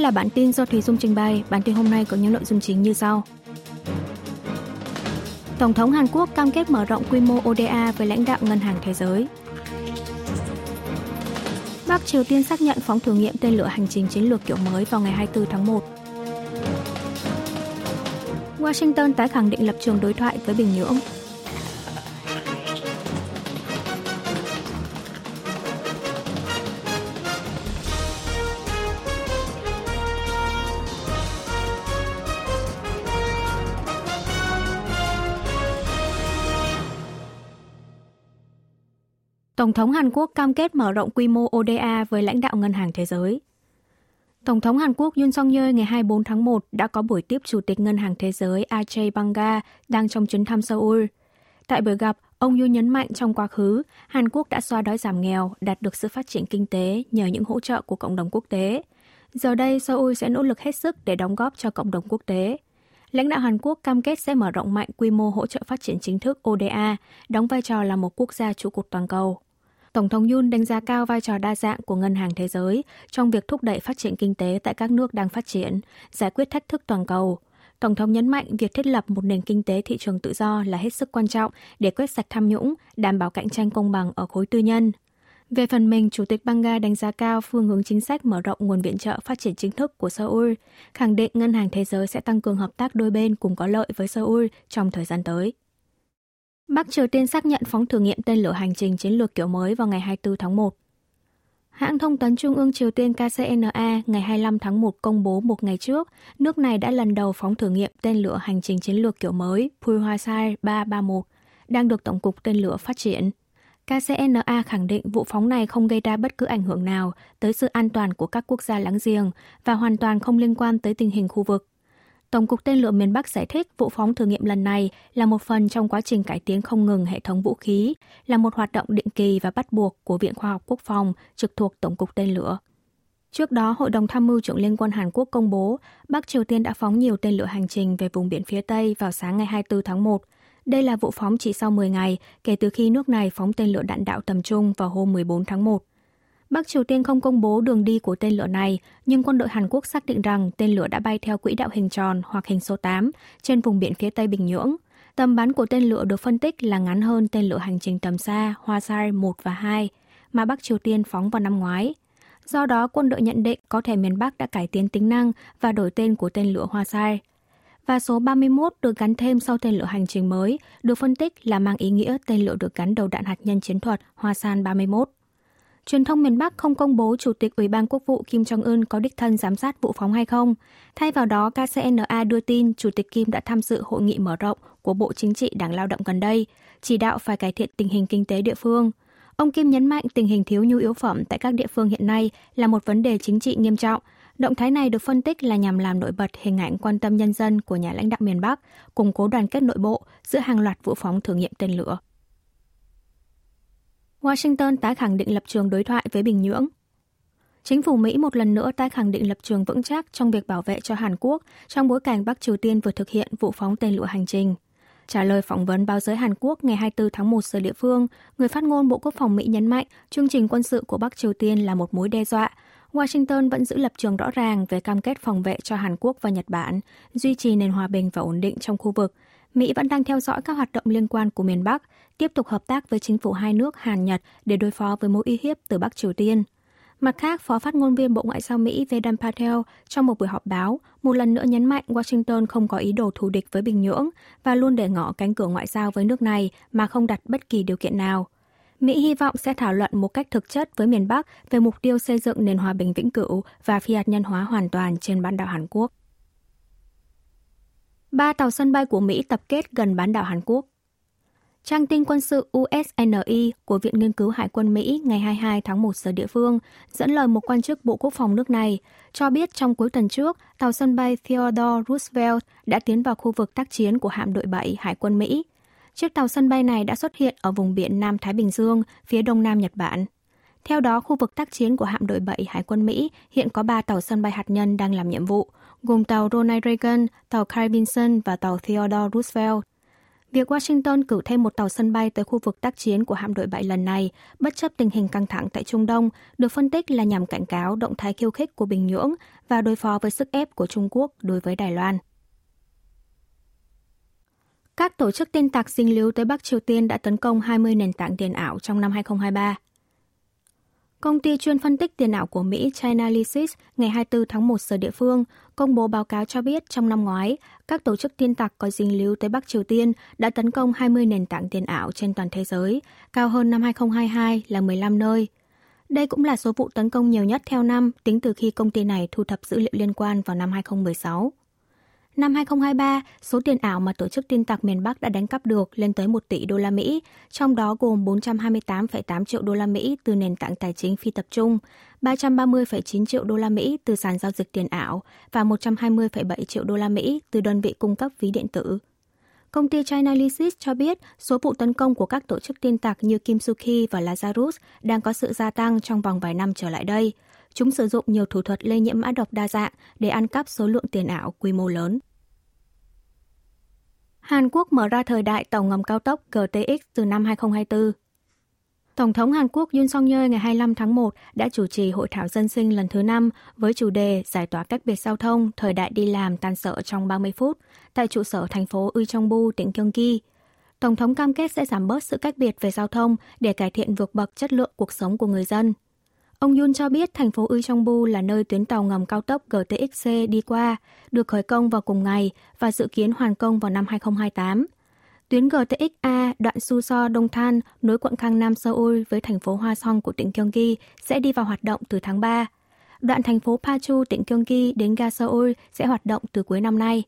Đây là bản tin do Thùy Dung trình bày. Bản tin hôm nay có những nội dung chính như sau. Tổng thống Hàn Quốc cam kết mở rộng quy mô ODA với lãnh đạo Ngân hàng Thế giới. Bắc Triều Tiên xác nhận phóng thử nghiệm tên lửa hành trình chiến lược kiểu mới vào ngày 24 tháng 1. Washington tái khẳng định lập trường đối thoại với Bình Nhưỡng. Tổng thống Hàn Quốc cam kết mở rộng quy mô ODA với lãnh đạo Ngân hàng Thế giới. Tổng thống Hàn Quốc Yoon song yeol ngày 24 tháng 1 đã có buổi tiếp Chủ tịch Ngân hàng Thế giới Ajay Banga đang trong chuyến thăm Seoul. Tại buổi gặp, ông Yoon nhấn mạnh trong quá khứ, Hàn Quốc đã xóa đói giảm nghèo, đạt được sự phát triển kinh tế nhờ những hỗ trợ của cộng đồng quốc tế. Giờ đây, Seoul sẽ nỗ lực hết sức để đóng góp cho cộng đồng quốc tế. Lãnh đạo Hàn Quốc cam kết sẽ mở rộng mạnh quy mô hỗ trợ phát triển chính thức ODA, đóng vai trò là một quốc gia trụ cột toàn cầu. Tổng thống Yun đánh giá cao vai trò đa dạng của Ngân hàng Thế giới trong việc thúc đẩy phát triển kinh tế tại các nước đang phát triển, giải quyết thách thức toàn cầu. Tổng thống nhấn mạnh việc thiết lập một nền kinh tế thị trường tự do là hết sức quan trọng để quét sạch tham nhũng, đảm bảo cạnh tranh công bằng ở khối tư nhân. Về phần mình, Chủ tịch Banga đánh giá cao phương hướng chính sách mở rộng nguồn viện trợ phát triển chính thức của Seoul, khẳng định Ngân hàng Thế giới sẽ tăng cường hợp tác đôi bên cùng có lợi với Seoul trong thời gian tới. Bắc Triều Tiên xác nhận phóng thử nghiệm tên lửa hành trình chiến lược kiểu mới vào ngày 24 tháng 1. Hãng thông tấn Trung ương Triều Tiên KCNA ngày 25 tháng 1 công bố một ngày trước, nước này đã lần đầu phóng thử nghiệm tên lửa hành trình chiến lược kiểu mới Pulsar 331, đang được Tổng cục Tên lửa phát triển. KCNA khẳng định vụ phóng này không gây ra bất cứ ảnh hưởng nào tới sự an toàn của các quốc gia láng giềng và hoàn toàn không liên quan tới tình hình khu vực. Tổng cục Tên lửa miền Bắc giải thích vụ phóng thử nghiệm lần này là một phần trong quá trình cải tiến không ngừng hệ thống vũ khí, là một hoạt động định kỳ và bắt buộc của Viện Khoa học Quốc phòng trực thuộc Tổng cục Tên lửa. Trước đó, Hội đồng Tham mưu trưởng Liên quân Hàn Quốc công bố Bắc Triều Tiên đã phóng nhiều tên lửa hành trình về vùng biển phía Tây vào sáng ngày 24 tháng 1. Đây là vụ phóng chỉ sau 10 ngày kể từ khi nước này phóng tên lửa đạn đạo tầm trung vào hôm 14 tháng 1. Bắc Triều Tiên không công bố đường đi của tên lửa này, nhưng quân đội Hàn Quốc xác định rằng tên lửa đã bay theo quỹ đạo hình tròn hoặc hình số 8 trên vùng biển phía Tây Bình Nhưỡng. Tầm bắn của tên lửa được phân tích là ngắn hơn tên lửa hành trình tầm xa Hoa Sai 1 và 2 mà Bắc Triều Tiên phóng vào năm ngoái. Do đó, quân đội nhận định có thể miền Bắc đã cải tiến tính năng và đổi tên của tên lửa Hoa Sai. Và số 31 được gắn thêm sau tên lửa hành trình mới, được phân tích là mang ý nghĩa tên lửa được gắn đầu đạn hạt nhân chiến thuật Hoa San 31. Truyền thông miền Bắc không công bố Chủ tịch Ủy ban Quốc vụ Kim Jong-un có đích thân giám sát vụ phóng hay không. Thay vào đó, KCNA đưa tin Chủ tịch Kim đã tham dự hội nghị mở rộng của Bộ Chính trị Đảng Lao động gần đây, chỉ đạo phải cải thiện tình hình kinh tế địa phương. Ông Kim nhấn mạnh tình hình thiếu nhu yếu phẩm tại các địa phương hiện nay là một vấn đề chính trị nghiêm trọng. Động thái này được phân tích là nhằm làm nổi bật hình ảnh quan tâm nhân dân của nhà lãnh đạo miền Bắc, củng cố đoàn kết nội bộ giữa hàng loạt vụ phóng thử nghiệm tên lửa. Washington tái khẳng định lập trường đối thoại với Bình Nhưỡng. Chính phủ Mỹ một lần nữa tái khẳng định lập trường vững chắc trong việc bảo vệ cho Hàn Quốc trong bối cảnh Bắc Triều Tiên vừa thực hiện vụ phóng tên lửa hành trình. Trả lời phỏng vấn báo giới Hàn Quốc ngày 24 tháng 1 giờ địa phương, người phát ngôn Bộ Quốc phòng Mỹ nhấn mạnh chương trình quân sự của Bắc Triều Tiên là một mối đe dọa. Washington vẫn giữ lập trường rõ ràng về cam kết phòng vệ cho Hàn Quốc và Nhật Bản, duy trì nền hòa bình và ổn định trong khu vực, Mỹ vẫn đang theo dõi các hoạt động liên quan của miền Bắc, tiếp tục hợp tác với chính phủ hai nước Hàn Nhật để đối phó với mối uy hiếp từ Bắc Triều Tiên. Mặt khác, Phó phát ngôn viên Bộ Ngoại giao Mỹ Vedant Patel trong một buổi họp báo một lần nữa nhấn mạnh Washington không có ý đồ thù địch với Bình Nhưỡng và luôn để ngỏ cánh cửa ngoại giao với nước này mà không đặt bất kỳ điều kiện nào. Mỹ hy vọng sẽ thảo luận một cách thực chất với miền Bắc về mục tiêu xây dựng nền hòa bình vĩnh cửu và phi hạt nhân hóa hoàn toàn trên bán đảo Hàn Quốc. Ba tàu sân bay của Mỹ tập kết gần bán đảo Hàn Quốc. Trang tin quân sự USNI của Viện Nghiên cứu Hải quân Mỹ ngày 22 tháng 1 giờ địa phương dẫn lời một quan chức Bộ Quốc phòng nước này cho biết trong cuối tuần trước, tàu sân bay Theodore Roosevelt đã tiến vào khu vực tác chiến của hạm đội 7 Hải quân Mỹ. Chiếc tàu sân bay này đã xuất hiện ở vùng biển Nam Thái Bình Dương, phía đông nam Nhật Bản. Theo đó, khu vực tác chiến của hạm đội 7 Hải quân Mỹ hiện có 3 tàu sân bay hạt nhân đang làm nhiệm vụ, gồm tàu Ronald Reagan, tàu Carl Vinson và tàu Theodore Roosevelt. Việc Washington cử thêm một tàu sân bay tới khu vực tác chiến của hạm đội bại lần này, bất chấp tình hình căng thẳng tại Trung Đông, được phân tích là nhằm cảnh cáo động thái khiêu khích của Bình Nhưỡng và đối phó với sức ép của Trung Quốc đối với Đài Loan. Các tổ chức tin tặc dính líu tới Bắc Triều Tiên đã tấn công 20 nền tảng tiền ảo trong năm 2023. Công ty chuyên phân tích tiền ảo của Mỹ Chainalysis ngày 24 tháng 1 giờ địa phương công bố báo cáo cho biết trong năm ngoái, các tổ chức tin tặc có dính líu tới Bắc Triều Tiên đã tấn công 20 nền tảng tiền ảo trên toàn thế giới, cao hơn năm 2022 là 15 nơi. Đây cũng là số vụ tấn công nhiều nhất theo năm tính từ khi công ty này thu thập dữ liệu liên quan vào năm 2016. Năm 2023, số tiền ảo mà tổ chức tin tặc miền Bắc đã đánh cắp được lên tới 1 tỷ đô la Mỹ, trong đó gồm 428,8 triệu đô la Mỹ từ nền tảng tài chính phi tập trung, 330,9 triệu đô la Mỹ từ sàn giao dịch tiền ảo và 120,7 triệu đô la Mỹ từ đơn vị cung cấp ví điện tử. Công ty Chainalysis cho biết số vụ tấn công của các tổ chức tin tặc như Kim Suki và Lazarus đang có sự gia tăng trong vòng vài năm trở lại đây. Chúng sử dụng nhiều thủ thuật lây nhiễm mã độc đa dạng để ăn cắp số lượng tiền ảo quy mô lớn. Hàn Quốc mở ra thời đại tàu ngầm cao tốc GTX từ năm 2024. Tổng thống Hàn Quốc Yoon song yeol ngày 25 tháng 1 đã chủ trì hội thảo dân sinh lần thứ 5 với chủ đề giải tỏa cách biệt giao thông, thời đại đi làm tan sợ trong 30 phút tại trụ sở thành phố Uicheongbu, tỉnh Gyeonggi. Tổng thống cam kết sẽ giảm bớt sự cách biệt về giao thông để cải thiện vượt bậc chất lượng cuộc sống của người dân. Ông Yun cho biết thành phố Uicheongbu là nơi tuyến tàu ngầm cao tốc GTXC đi qua, được khởi công vào cùng ngày và dự kiến hoàn công vào năm 2028. Tuyến GTX-A đoạn Suso Đông Than nối quận Khang Nam Seoul với thành phố Hoa Song của tỉnh Gyeonggi sẽ đi vào hoạt động từ tháng 3. Đoạn thành phố Pachu, tỉnh Gyeonggi đến ga Seoul sẽ hoạt động từ cuối năm nay.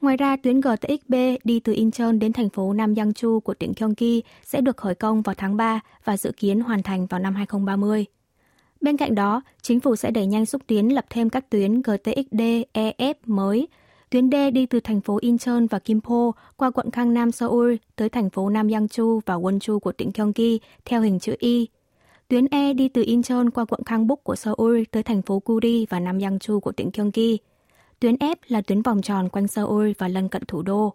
Ngoài ra, tuyến GTX-B đi từ Incheon đến thành phố Nam Yangchu của tỉnh Gyeonggi sẽ được khởi công vào tháng 3 và dự kiến hoàn thành vào năm 2030. Bên cạnh đó, chính phủ sẽ đẩy nhanh xúc tiến lập thêm các tuyến GTXD, EF mới. Tuyến D đi từ thành phố Incheon và Gimpo qua quận Khang Nam Seoul tới thành phố Nam Yangchu và Wonju của tỉnh Gyeonggi theo hình chữ Y. Tuyến E đi từ Incheon qua quận Gangbuk của Seoul tới thành phố Guri và Nam Yangchu của tỉnh Gyeonggi. Tuyến F là tuyến vòng tròn quanh Seoul và lân cận thủ đô.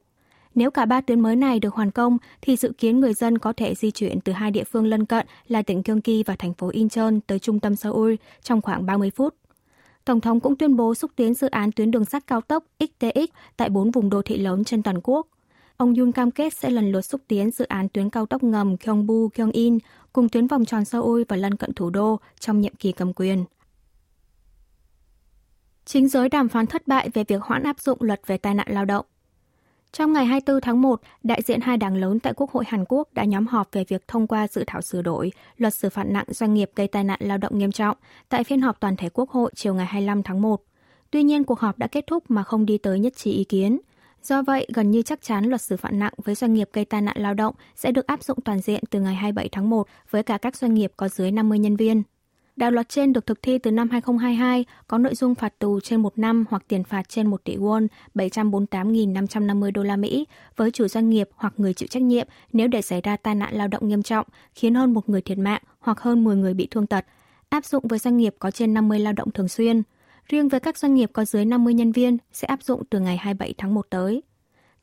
Nếu cả ba tuyến mới này được hoàn công, thì dự kiến người dân có thể di chuyển từ hai địa phương lân cận là tỉnh Gyeonggi và thành phố Incheon tới trung tâm Seoul trong khoảng 30 phút. Tổng thống cũng tuyên bố xúc tiến dự án tuyến đường sắt cao tốc XTX tại bốn vùng đô thị lớn trên toàn quốc. Ông Yoon cam kết sẽ lần lượt xúc tiến dự án tuyến cao tốc ngầm Gyeongbu Gyeongin cùng tuyến vòng tròn Seoul và lân cận thủ đô trong nhiệm kỳ cầm quyền. Chính giới đàm phán thất bại về việc hoãn áp dụng luật về tai nạn lao động. Trong ngày 24 tháng 1, đại diện hai đảng lớn tại Quốc hội Hàn Quốc đã nhóm họp về việc thông qua dự thảo sửa đổi luật xử phạt nặng doanh nghiệp gây tai nạn lao động nghiêm trọng tại phiên họp toàn thể Quốc hội chiều ngày 25 tháng 1. Tuy nhiên, cuộc họp đã kết thúc mà không đi tới nhất trí ý kiến. Do vậy, gần như chắc chắn luật xử phạt nặng với doanh nghiệp gây tai nạn lao động sẽ được áp dụng toàn diện từ ngày 27 tháng 1 với cả các doanh nghiệp có dưới 50 nhân viên. Đạo luật trên được thực thi từ năm 2022, có nội dung phạt tù trên một năm hoặc tiền phạt trên 1 tỷ won, 748.550 đô la Mỹ với chủ doanh nghiệp hoặc người chịu trách nhiệm nếu để xảy ra tai nạn lao động nghiêm trọng, khiến hơn một người thiệt mạng hoặc hơn 10 người bị thương tật, áp dụng với doanh nghiệp có trên 50 lao động thường xuyên. Riêng với các doanh nghiệp có dưới 50 nhân viên sẽ áp dụng từ ngày 27 tháng 1 tới.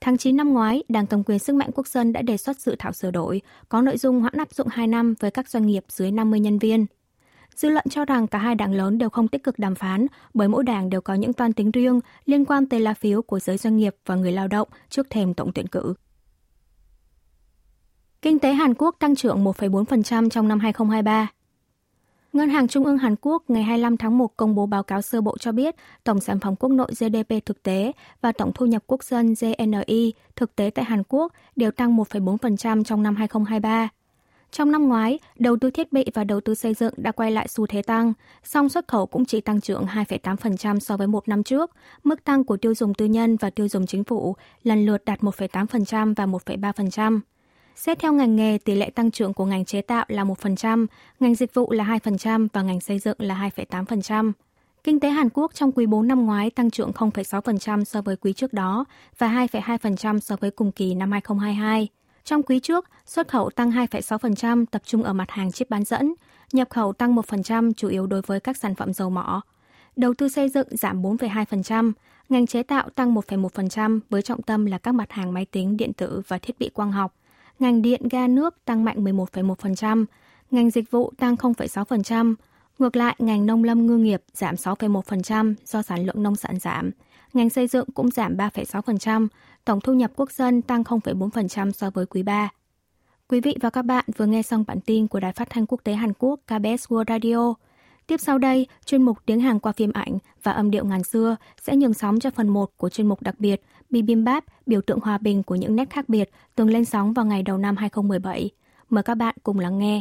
Tháng 9 năm ngoái, Đảng Cầm quyền Sức mạnh Quốc dân đã đề xuất dự thảo sửa đổi, có nội dung hoãn áp dụng 2 năm với các doanh nghiệp dưới 50 nhân viên. Dư luận cho rằng cả hai đảng lớn đều không tích cực đàm phán bởi mỗi đảng đều có những toan tính riêng liên quan tới lá phiếu của giới doanh nghiệp và người lao động trước thềm tổng tuyển cử. Kinh tế Hàn Quốc tăng trưởng 1,4% trong năm 2023. Ngân hàng Trung ương Hàn Quốc ngày 25 tháng 1 công bố báo cáo sơ bộ cho biết tổng sản phẩm quốc nội GDP thực tế và tổng thu nhập quốc dân GNI thực tế tại Hàn Quốc đều tăng 1,4% trong năm 2023. Trong năm ngoái, đầu tư thiết bị và đầu tư xây dựng đã quay lại xu thế tăng, song xuất khẩu cũng chỉ tăng trưởng 2,8% so với một năm trước. Mức tăng của tiêu dùng tư nhân và tiêu dùng chính phủ lần lượt đạt 1,8% và 1,3%. Xét theo ngành nghề, tỷ lệ tăng trưởng của ngành chế tạo là 1%, ngành dịch vụ là 2% và ngành xây dựng là 2,8%. Kinh tế Hàn Quốc trong quý 4 năm ngoái tăng trưởng 0,6% so với quý trước đó và 2,2% so với cùng kỳ năm 2022. Trong quý trước, xuất khẩu tăng 2,6% tập trung ở mặt hàng chip bán dẫn, nhập khẩu tăng 1% chủ yếu đối với các sản phẩm dầu mỏ. Đầu tư xây dựng giảm 4,2%, Ngành chế tạo tăng 1,1% với trọng tâm là các mặt hàng máy tính, điện tử và thiết bị quang học. Ngành điện ga nước tăng mạnh 11,1%, ngành dịch vụ tăng 0,6%. Ngược lại, ngành nông lâm ngư nghiệp giảm 6,1% do sản lượng nông sản giảm. Ngành xây dựng cũng giảm 3,6%, tổng thu nhập quốc dân tăng 0,4% so với quý 3. Quý vị và các bạn vừa nghe xong bản tin của Đài Phát thanh Quốc tế Hàn Quốc KBS World Radio. Tiếp sau đây, chuyên mục tiếng Hàn qua phim ảnh và âm điệu ngàn xưa sẽ nhường sóng cho phần 1 của chuyên mục đặc biệt Bibimbap, biểu tượng hòa bình của những nét khác biệt, từng lên sóng vào ngày đầu năm 2017. Mời các bạn cùng lắng nghe.